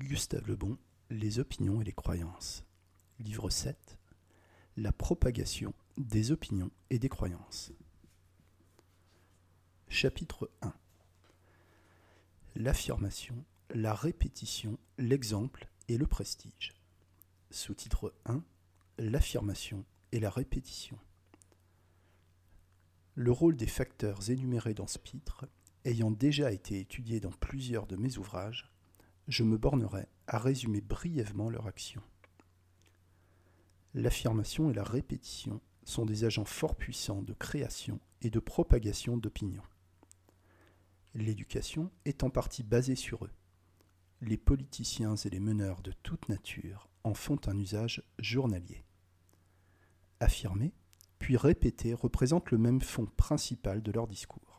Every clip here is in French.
Gustave Lebon, Les opinions et les croyances. Livre 7. La propagation des opinions et des croyances. Chapitre 1. L'affirmation, la répétition, l'exemple et le prestige. Sous-titre 1. L'affirmation et la répétition. Le rôle des facteurs énumérés dans ce pitre ayant déjà été étudié dans plusieurs de mes ouvrages, je me bornerai à résumer brièvement leur action. L'affirmation et la répétition sont des agents fort puissants de création et de propagation d'opinions. L'éducation est en partie basée sur eux. Les politiciens et les meneurs de toute nature en font un usage journalier. Affirmer, puis répéter représente le même fond principal de leur discours.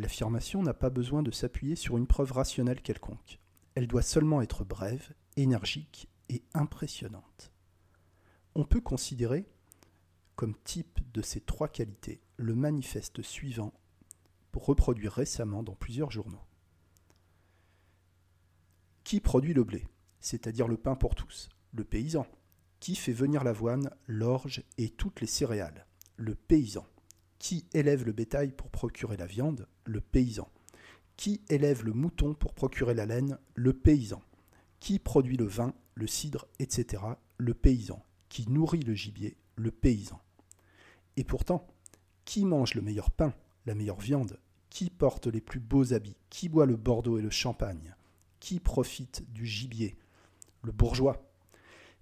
L'affirmation n'a pas besoin de s'appuyer sur une preuve rationnelle quelconque. Elle doit seulement être brève, énergique et impressionnante. On peut considérer comme type de ces trois qualités le manifeste suivant, reproduit récemment dans plusieurs journaux. Qui produit le blé, c'est-à-dire le pain pour tous Le paysan. Qui fait venir l'avoine, l'orge et toutes les céréales? Le paysan. Qui élève le bétail pour procurer la viande? Le paysan. Qui élève le mouton pour procurer la laine? Le paysan. Qui produit le vin, le cidre, etc. Le paysan. Qui nourrit le gibier? Le paysan. Et pourtant, qui mange le meilleur pain, la meilleure viande? Qui porte les plus beaux habits? Qui boit le Bordeaux et le champagne? Qui profite du gibier? Le bourgeois.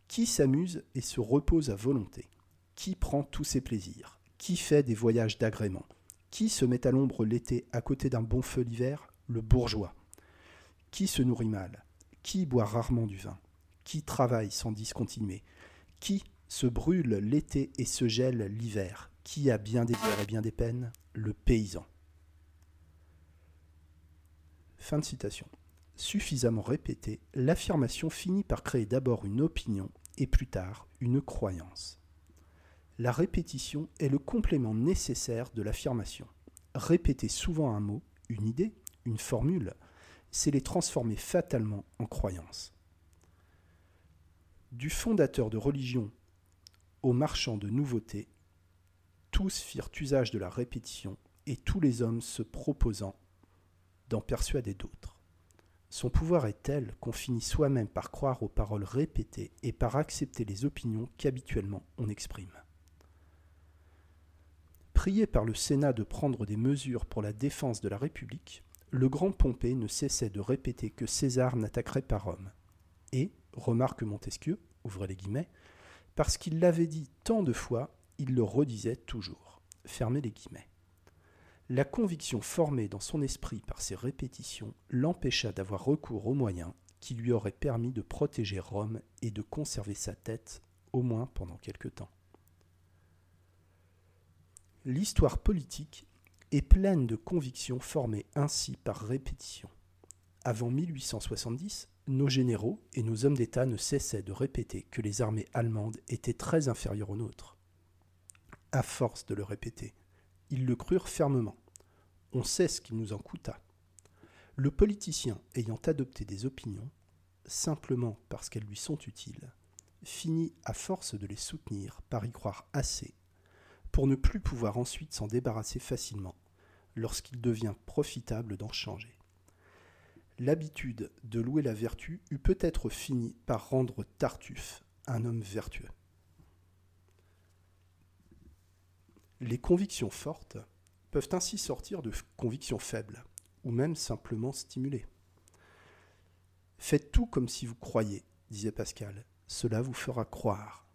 Qui s'amuse et se repose à volonté? Qui prend tous ses plaisirs? Qui fait des voyages d'agrément? Qui se met à l'ombre l'été à côté d'un bon feu l'hiver? Le bourgeois. Qui se nourrit mal? Qui boit rarement du vin? Qui travaille sans discontinuer? Qui se brûle l'été et se gèle l'hiver? Qui a bien des heures et bien des peines? Le paysan. Fin de citation. Suffisamment répétée, l'affirmation finit par créer d'abord une opinion et plus tard une croyance la répétition est le complément nécessaire de l'affirmation. Répéter souvent un mot, une idée, une formule, c'est les transformer fatalement en croyance. Du fondateur de religion au marchand de nouveautés, tous firent usage de la répétition et tous les hommes se proposant d'en persuader d'autres. Son pouvoir est tel qu'on finit soi-même par croire aux paroles répétées et par accepter les opinions qu'habituellement on exprime. Prié par le Sénat de prendre des mesures pour la défense de la République, le grand Pompée ne cessait de répéter que César n'attaquerait pas Rome. Et, remarque Montesquieu, ouvrez les guillemets, parce qu'il l'avait dit tant de fois, il le redisait toujours. Fermez les guillemets. La conviction formée dans son esprit par ces répétitions l'empêcha d'avoir recours aux moyens qui lui auraient permis de protéger Rome et de conserver sa tête, au moins pendant quelque temps l'histoire politique est pleine de convictions formées ainsi par répétition. Avant 1870, nos généraux et nos hommes d'État ne cessaient de répéter que les armées allemandes étaient très inférieures aux nôtres. À force de le répéter, ils le crurent fermement. On sait ce qu'il nous en coûta. Le politicien ayant adopté des opinions, simplement parce qu'elles lui sont utiles, finit à force de les soutenir par y croire assez pour ne plus pouvoir ensuite s'en débarrasser facilement, lorsqu'il devient profitable d'en changer. L'habitude de louer la vertu eût peut-être fini par rendre Tartuffe un homme vertueux. Les convictions fortes peuvent ainsi sortir de convictions faibles, ou même simplement stimulées. Faites tout comme si vous croyez, disait Pascal, cela vous fera croire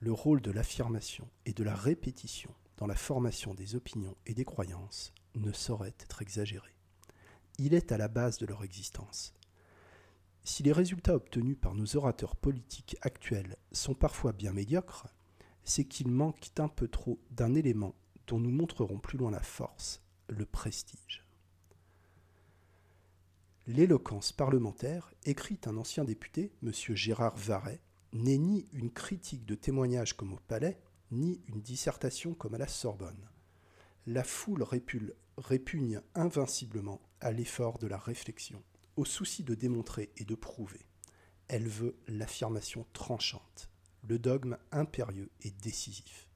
le rôle de l'affirmation et de la répétition dans la formation des opinions et des croyances ne saurait être exagéré. Il est à la base de leur existence. Si les résultats obtenus par nos orateurs politiques actuels sont parfois bien médiocres, c'est qu'ils manquent un peu trop d'un élément dont nous montrerons plus loin la force, le prestige. L'éloquence parlementaire, écrite un ancien député, M. Gérard Varet, n'est ni une critique de témoignage comme au Palais, ni une dissertation comme à la Sorbonne. La foule répugne invinciblement à l'effort de la réflexion, au souci de démontrer et de prouver. Elle veut l'affirmation tranchante, le dogme impérieux et décisif.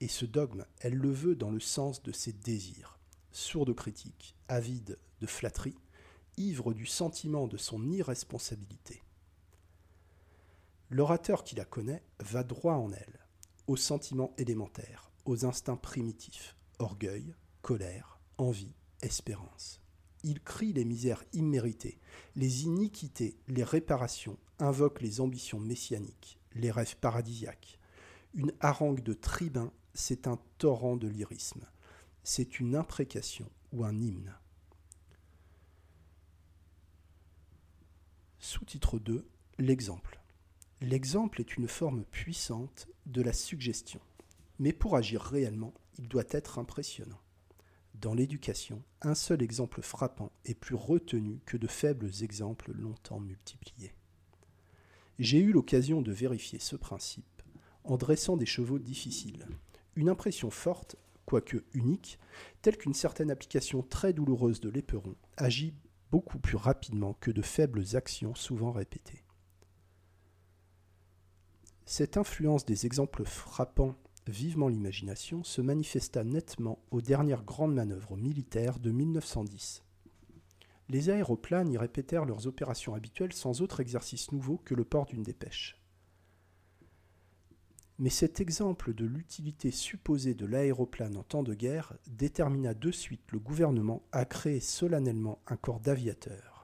Et ce dogme, elle le veut dans le sens de ses désirs, sourd de critique, avide de flatterie, ivre du sentiment de son irresponsabilité. L'orateur qui la connaît va droit en elle, aux sentiments élémentaires, aux instincts primitifs, orgueil, colère, envie, espérance. Il crie les misères imméritées, les iniquités, les réparations, invoque les ambitions messianiques, les rêves paradisiaques. Une harangue de tribun, c'est un torrent de lyrisme. C'est une imprécation ou un hymne. Sous-titre 2 L'exemple. L'exemple est une forme puissante de la suggestion, mais pour agir réellement, il doit être impressionnant. Dans l'éducation, un seul exemple frappant est plus retenu que de faibles exemples longtemps multipliés. J'ai eu l'occasion de vérifier ce principe en dressant des chevaux difficiles. Une impression forte, quoique unique, telle qu'une certaine application très douloureuse de l'éperon agit beaucoup plus rapidement que de faibles actions souvent répétées. Cette influence des exemples frappant vivement l'imagination se manifesta nettement aux dernières grandes manœuvres militaires de 1910. Les aéroplanes y répétèrent leurs opérations habituelles sans autre exercice nouveau que le port d'une dépêche. Mais cet exemple de l'utilité supposée de l'aéroplane en temps de guerre détermina de suite le gouvernement à créer solennellement un corps d'aviateurs.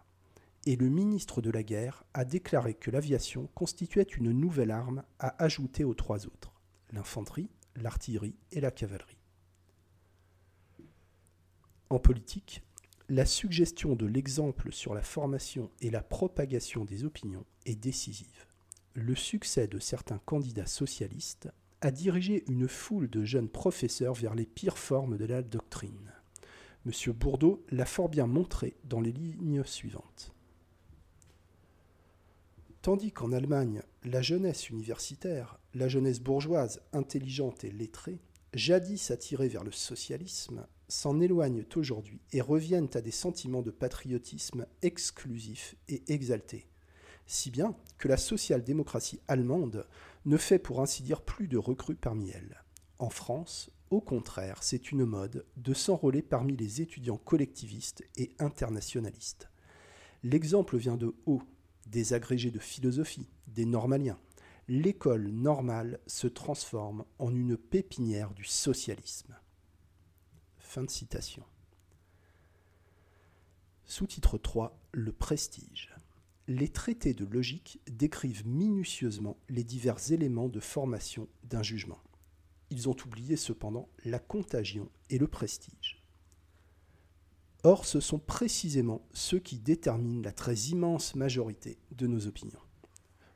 Et le ministre de la guerre a déclaré que l'aviation constituait une nouvelle arme à ajouter aux trois autres l'infanterie, l'artillerie et la cavalerie. En politique, la suggestion de l'exemple sur la formation et la propagation des opinions est décisive le succès de certains candidats socialistes a dirigé une foule de jeunes professeurs vers les pires formes de la doctrine. M. Bourdeau l'a fort bien montré dans les lignes suivantes. Tandis qu'en Allemagne, la jeunesse universitaire, la jeunesse bourgeoise, intelligente et lettrée, jadis attirée vers le socialisme, s'en éloignent aujourd'hui et reviennent à des sentiments de patriotisme exclusifs et exaltés, si bien que la social-démocratie allemande ne fait pour ainsi dire plus de recrues parmi elles. En France, au contraire, c'est une mode de s'enrôler parmi les étudiants collectivistes et internationalistes. L'exemple vient de haut, des agrégés de philosophie, des normaliens. L'école normale se transforme en une pépinière du socialisme. Fin de citation. Sous-titre 3 Le prestige les traités de logique décrivent minutieusement les divers éléments de formation d'un jugement. Ils ont oublié cependant la contagion et le prestige. Or, ce sont précisément ceux qui déterminent la très immense majorité de nos opinions.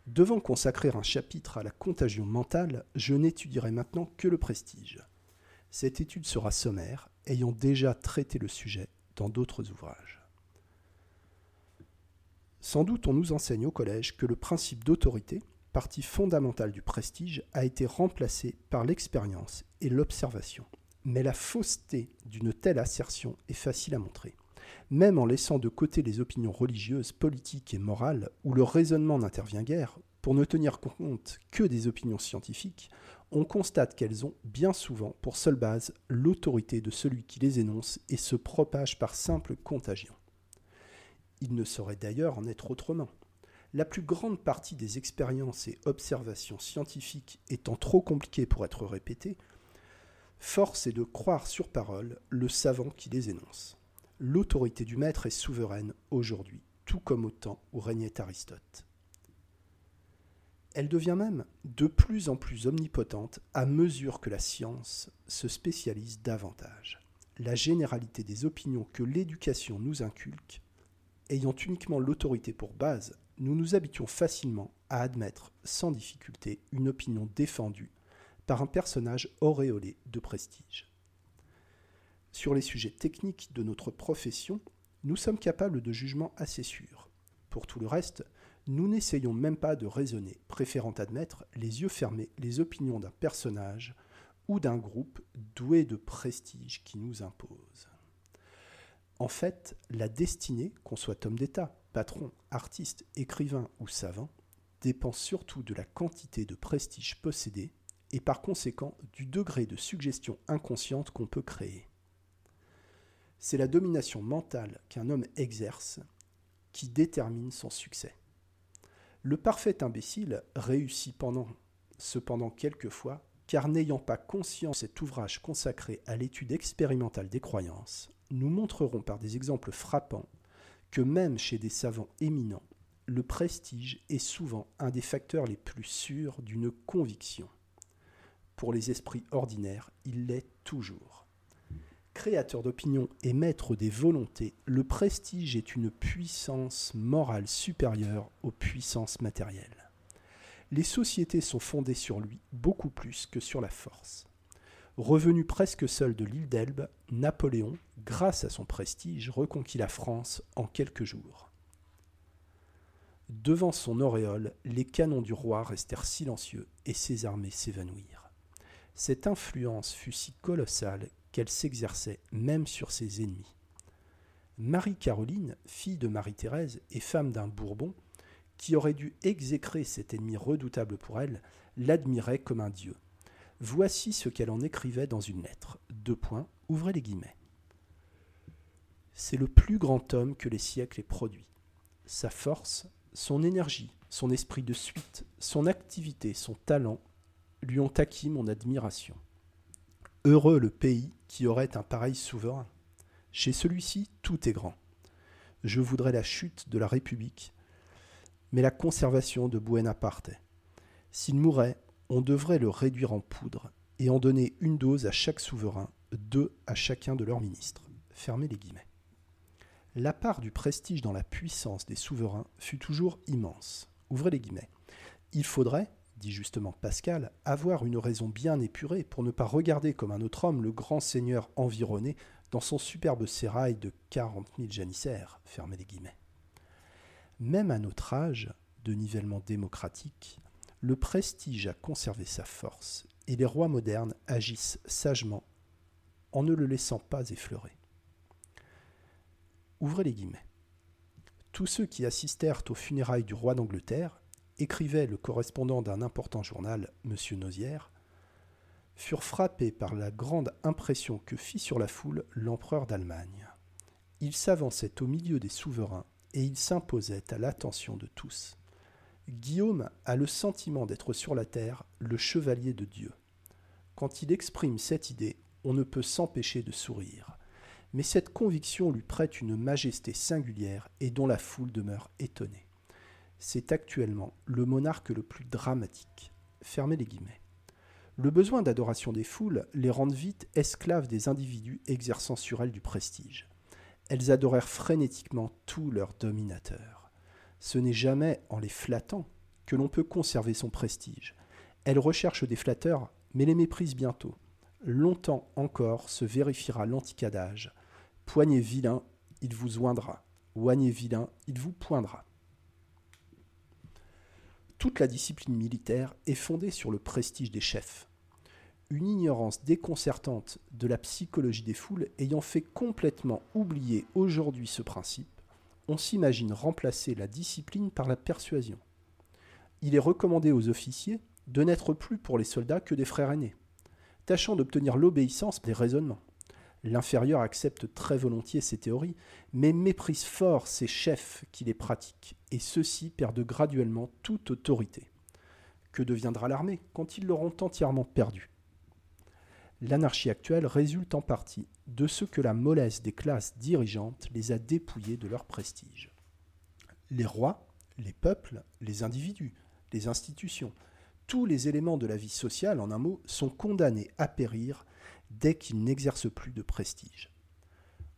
Devant consacrer un chapitre à la contagion mentale, je n'étudierai maintenant que le prestige. Cette étude sera sommaire, ayant déjà traité le sujet dans d'autres ouvrages. Sans doute on nous enseigne au collège que le principe d'autorité, partie fondamentale du prestige, a été remplacé par l'expérience et l'observation. Mais la fausseté d'une telle assertion est facile à montrer. Même en laissant de côté les opinions religieuses, politiques et morales, où le raisonnement n'intervient guère, pour ne tenir compte que des opinions scientifiques, on constate qu'elles ont bien souvent pour seule base l'autorité de celui qui les énonce et se propagent par simple contagion. Il ne saurait d'ailleurs en être autrement. La plus grande partie des expériences et observations scientifiques étant trop compliquées pour être répétées, force est de croire sur parole le savant qui les énonce. L'autorité du maître est souveraine aujourd'hui, tout comme au temps où régnait Aristote. Elle devient même de plus en plus omnipotente à mesure que la science se spécialise davantage. La généralité des opinions que l'éducation nous inculque ayant uniquement l'autorité pour base, nous nous habituons facilement à admettre sans difficulté une opinion défendue par un personnage auréolé de prestige. Sur les sujets techniques de notre profession, nous sommes capables de jugements assez sûrs. Pour tout le reste, nous n'essayons même pas de raisonner, préférant admettre, les yeux fermés, les opinions d'un personnage ou d'un groupe doué de prestige qui nous impose. En fait, la destinée, qu'on soit homme d'État, patron, artiste, écrivain ou savant dépend surtout de la quantité de prestige possédé et par conséquent du degré de suggestion inconsciente qu'on peut créer. C'est la domination mentale qu'un homme exerce qui détermine son succès. Le parfait imbécile réussit pendant, cependant quelquefois, car n'ayant pas conscience cet ouvrage consacré à l'étude expérimentale des croyances, nous montrerons par des exemples frappants que même chez des savants éminents, le prestige est souvent un des facteurs les plus sûrs d'une conviction. Pour les esprits ordinaires, il l'est toujours. Créateur d'opinion et maître des volontés, le prestige est une puissance morale supérieure aux puissances matérielles. Les sociétés sont fondées sur lui beaucoup plus que sur la force. Revenu presque seul de l'île d'Elbe, Napoléon, grâce à son prestige, reconquit la France en quelques jours. Devant son auréole, les canons du roi restèrent silencieux et ses armées s'évanouirent. Cette influence fut si colossale qu'elle s'exerçait même sur ses ennemis. Marie-Caroline, fille de Marie-Thérèse et femme d'un Bourbon, qui aurait dû exécrer cet ennemi redoutable pour elle, l'admirait comme un dieu. Voici ce qu'elle en écrivait dans une lettre. Deux points, ouvrez les guillemets. C'est le plus grand homme que les siècles aient produit. Sa force, son énergie, son esprit de suite, son activité, son talent lui ont acquis mon admiration. Heureux le pays qui aurait un pareil souverain. Chez celui-ci, tout est grand. Je voudrais la chute de la République, mais la conservation de Buonaparte. S'il mourait, on devrait le réduire en poudre et en donner une dose à chaque souverain, deux à chacun de leurs ministres. Fermez les guillemets. La part du prestige dans la puissance des souverains fut toujours immense. Ouvrez les guillemets. Il faudrait, dit justement Pascal, avoir une raison bien épurée pour ne pas regarder comme un autre homme le grand seigneur environné dans son superbe sérail de quarante mille janissaires. Fermez les guillemets. Même à notre âge de nivellement démocratique, le prestige a conservé sa force et les rois modernes agissent sagement en ne le laissant pas effleurer. Ouvrez les guillemets. Tous ceux qui assistèrent aux funérailles du roi d'Angleterre écrivait le correspondant d'un important journal, M. Nozière, furent frappés par la grande impression que fit sur la foule l'empereur d'Allemagne. Il s'avançait au milieu des souverains et il s'imposait à l'attention de tous. Guillaume a le sentiment d'être sur la terre le chevalier de Dieu. Quand il exprime cette idée, on ne peut s'empêcher de sourire. Mais cette conviction lui prête une majesté singulière et dont la foule demeure étonnée c'est actuellement le monarque le plus dramatique. Fermez les guillemets. Le besoin d'adoration des foules les rend vite esclaves des individus exerçant sur elles du prestige. Elles adorèrent frénétiquement tous leurs dominateurs. Ce n'est jamais en les flattant que l'on peut conserver son prestige. Elles recherchent des flatteurs, mais les méprisent bientôt. Longtemps encore se vérifiera l'anticadage. Poignez vilain, il vous oindra. Oignez vilain, il vous poindra. Toute la discipline militaire est fondée sur le prestige des chefs. Une ignorance déconcertante de la psychologie des foules ayant fait complètement oublier aujourd'hui ce principe, on s'imagine remplacer la discipline par la persuasion. Il est recommandé aux officiers de n'être plus pour les soldats que des frères aînés, tâchant d'obtenir l'obéissance des raisonnements. L'inférieur accepte très volontiers ces théories, mais méprise fort ces chefs qui les pratiquent, et ceux-ci perdent graduellement toute autorité. Que deviendra l'armée quand ils l'auront entièrement perdue? L'anarchie actuelle résulte en partie de ce que la mollesse des classes dirigeantes les a dépouillés de leur prestige. Les rois, les peuples, les individus, les institutions, tous les éléments de la vie sociale, en un mot, sont condamnés à périr dès qu'ils n'exercent plus de prestige.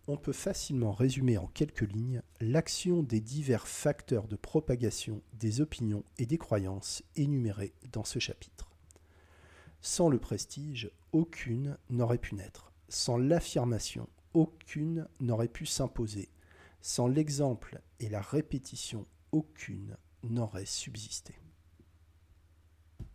On peut facilement résumer en quelques lignes l'action des divers facteurs de propagation des opinions et des croyances énumérés dans ce chapitre. Sans le prestige, aucune n'aurait pu naître. Sans l'affirmation, aucune n'aurait pu s'imposer. Sans l'exemple et la répétition, aucune n'aurait subsisté.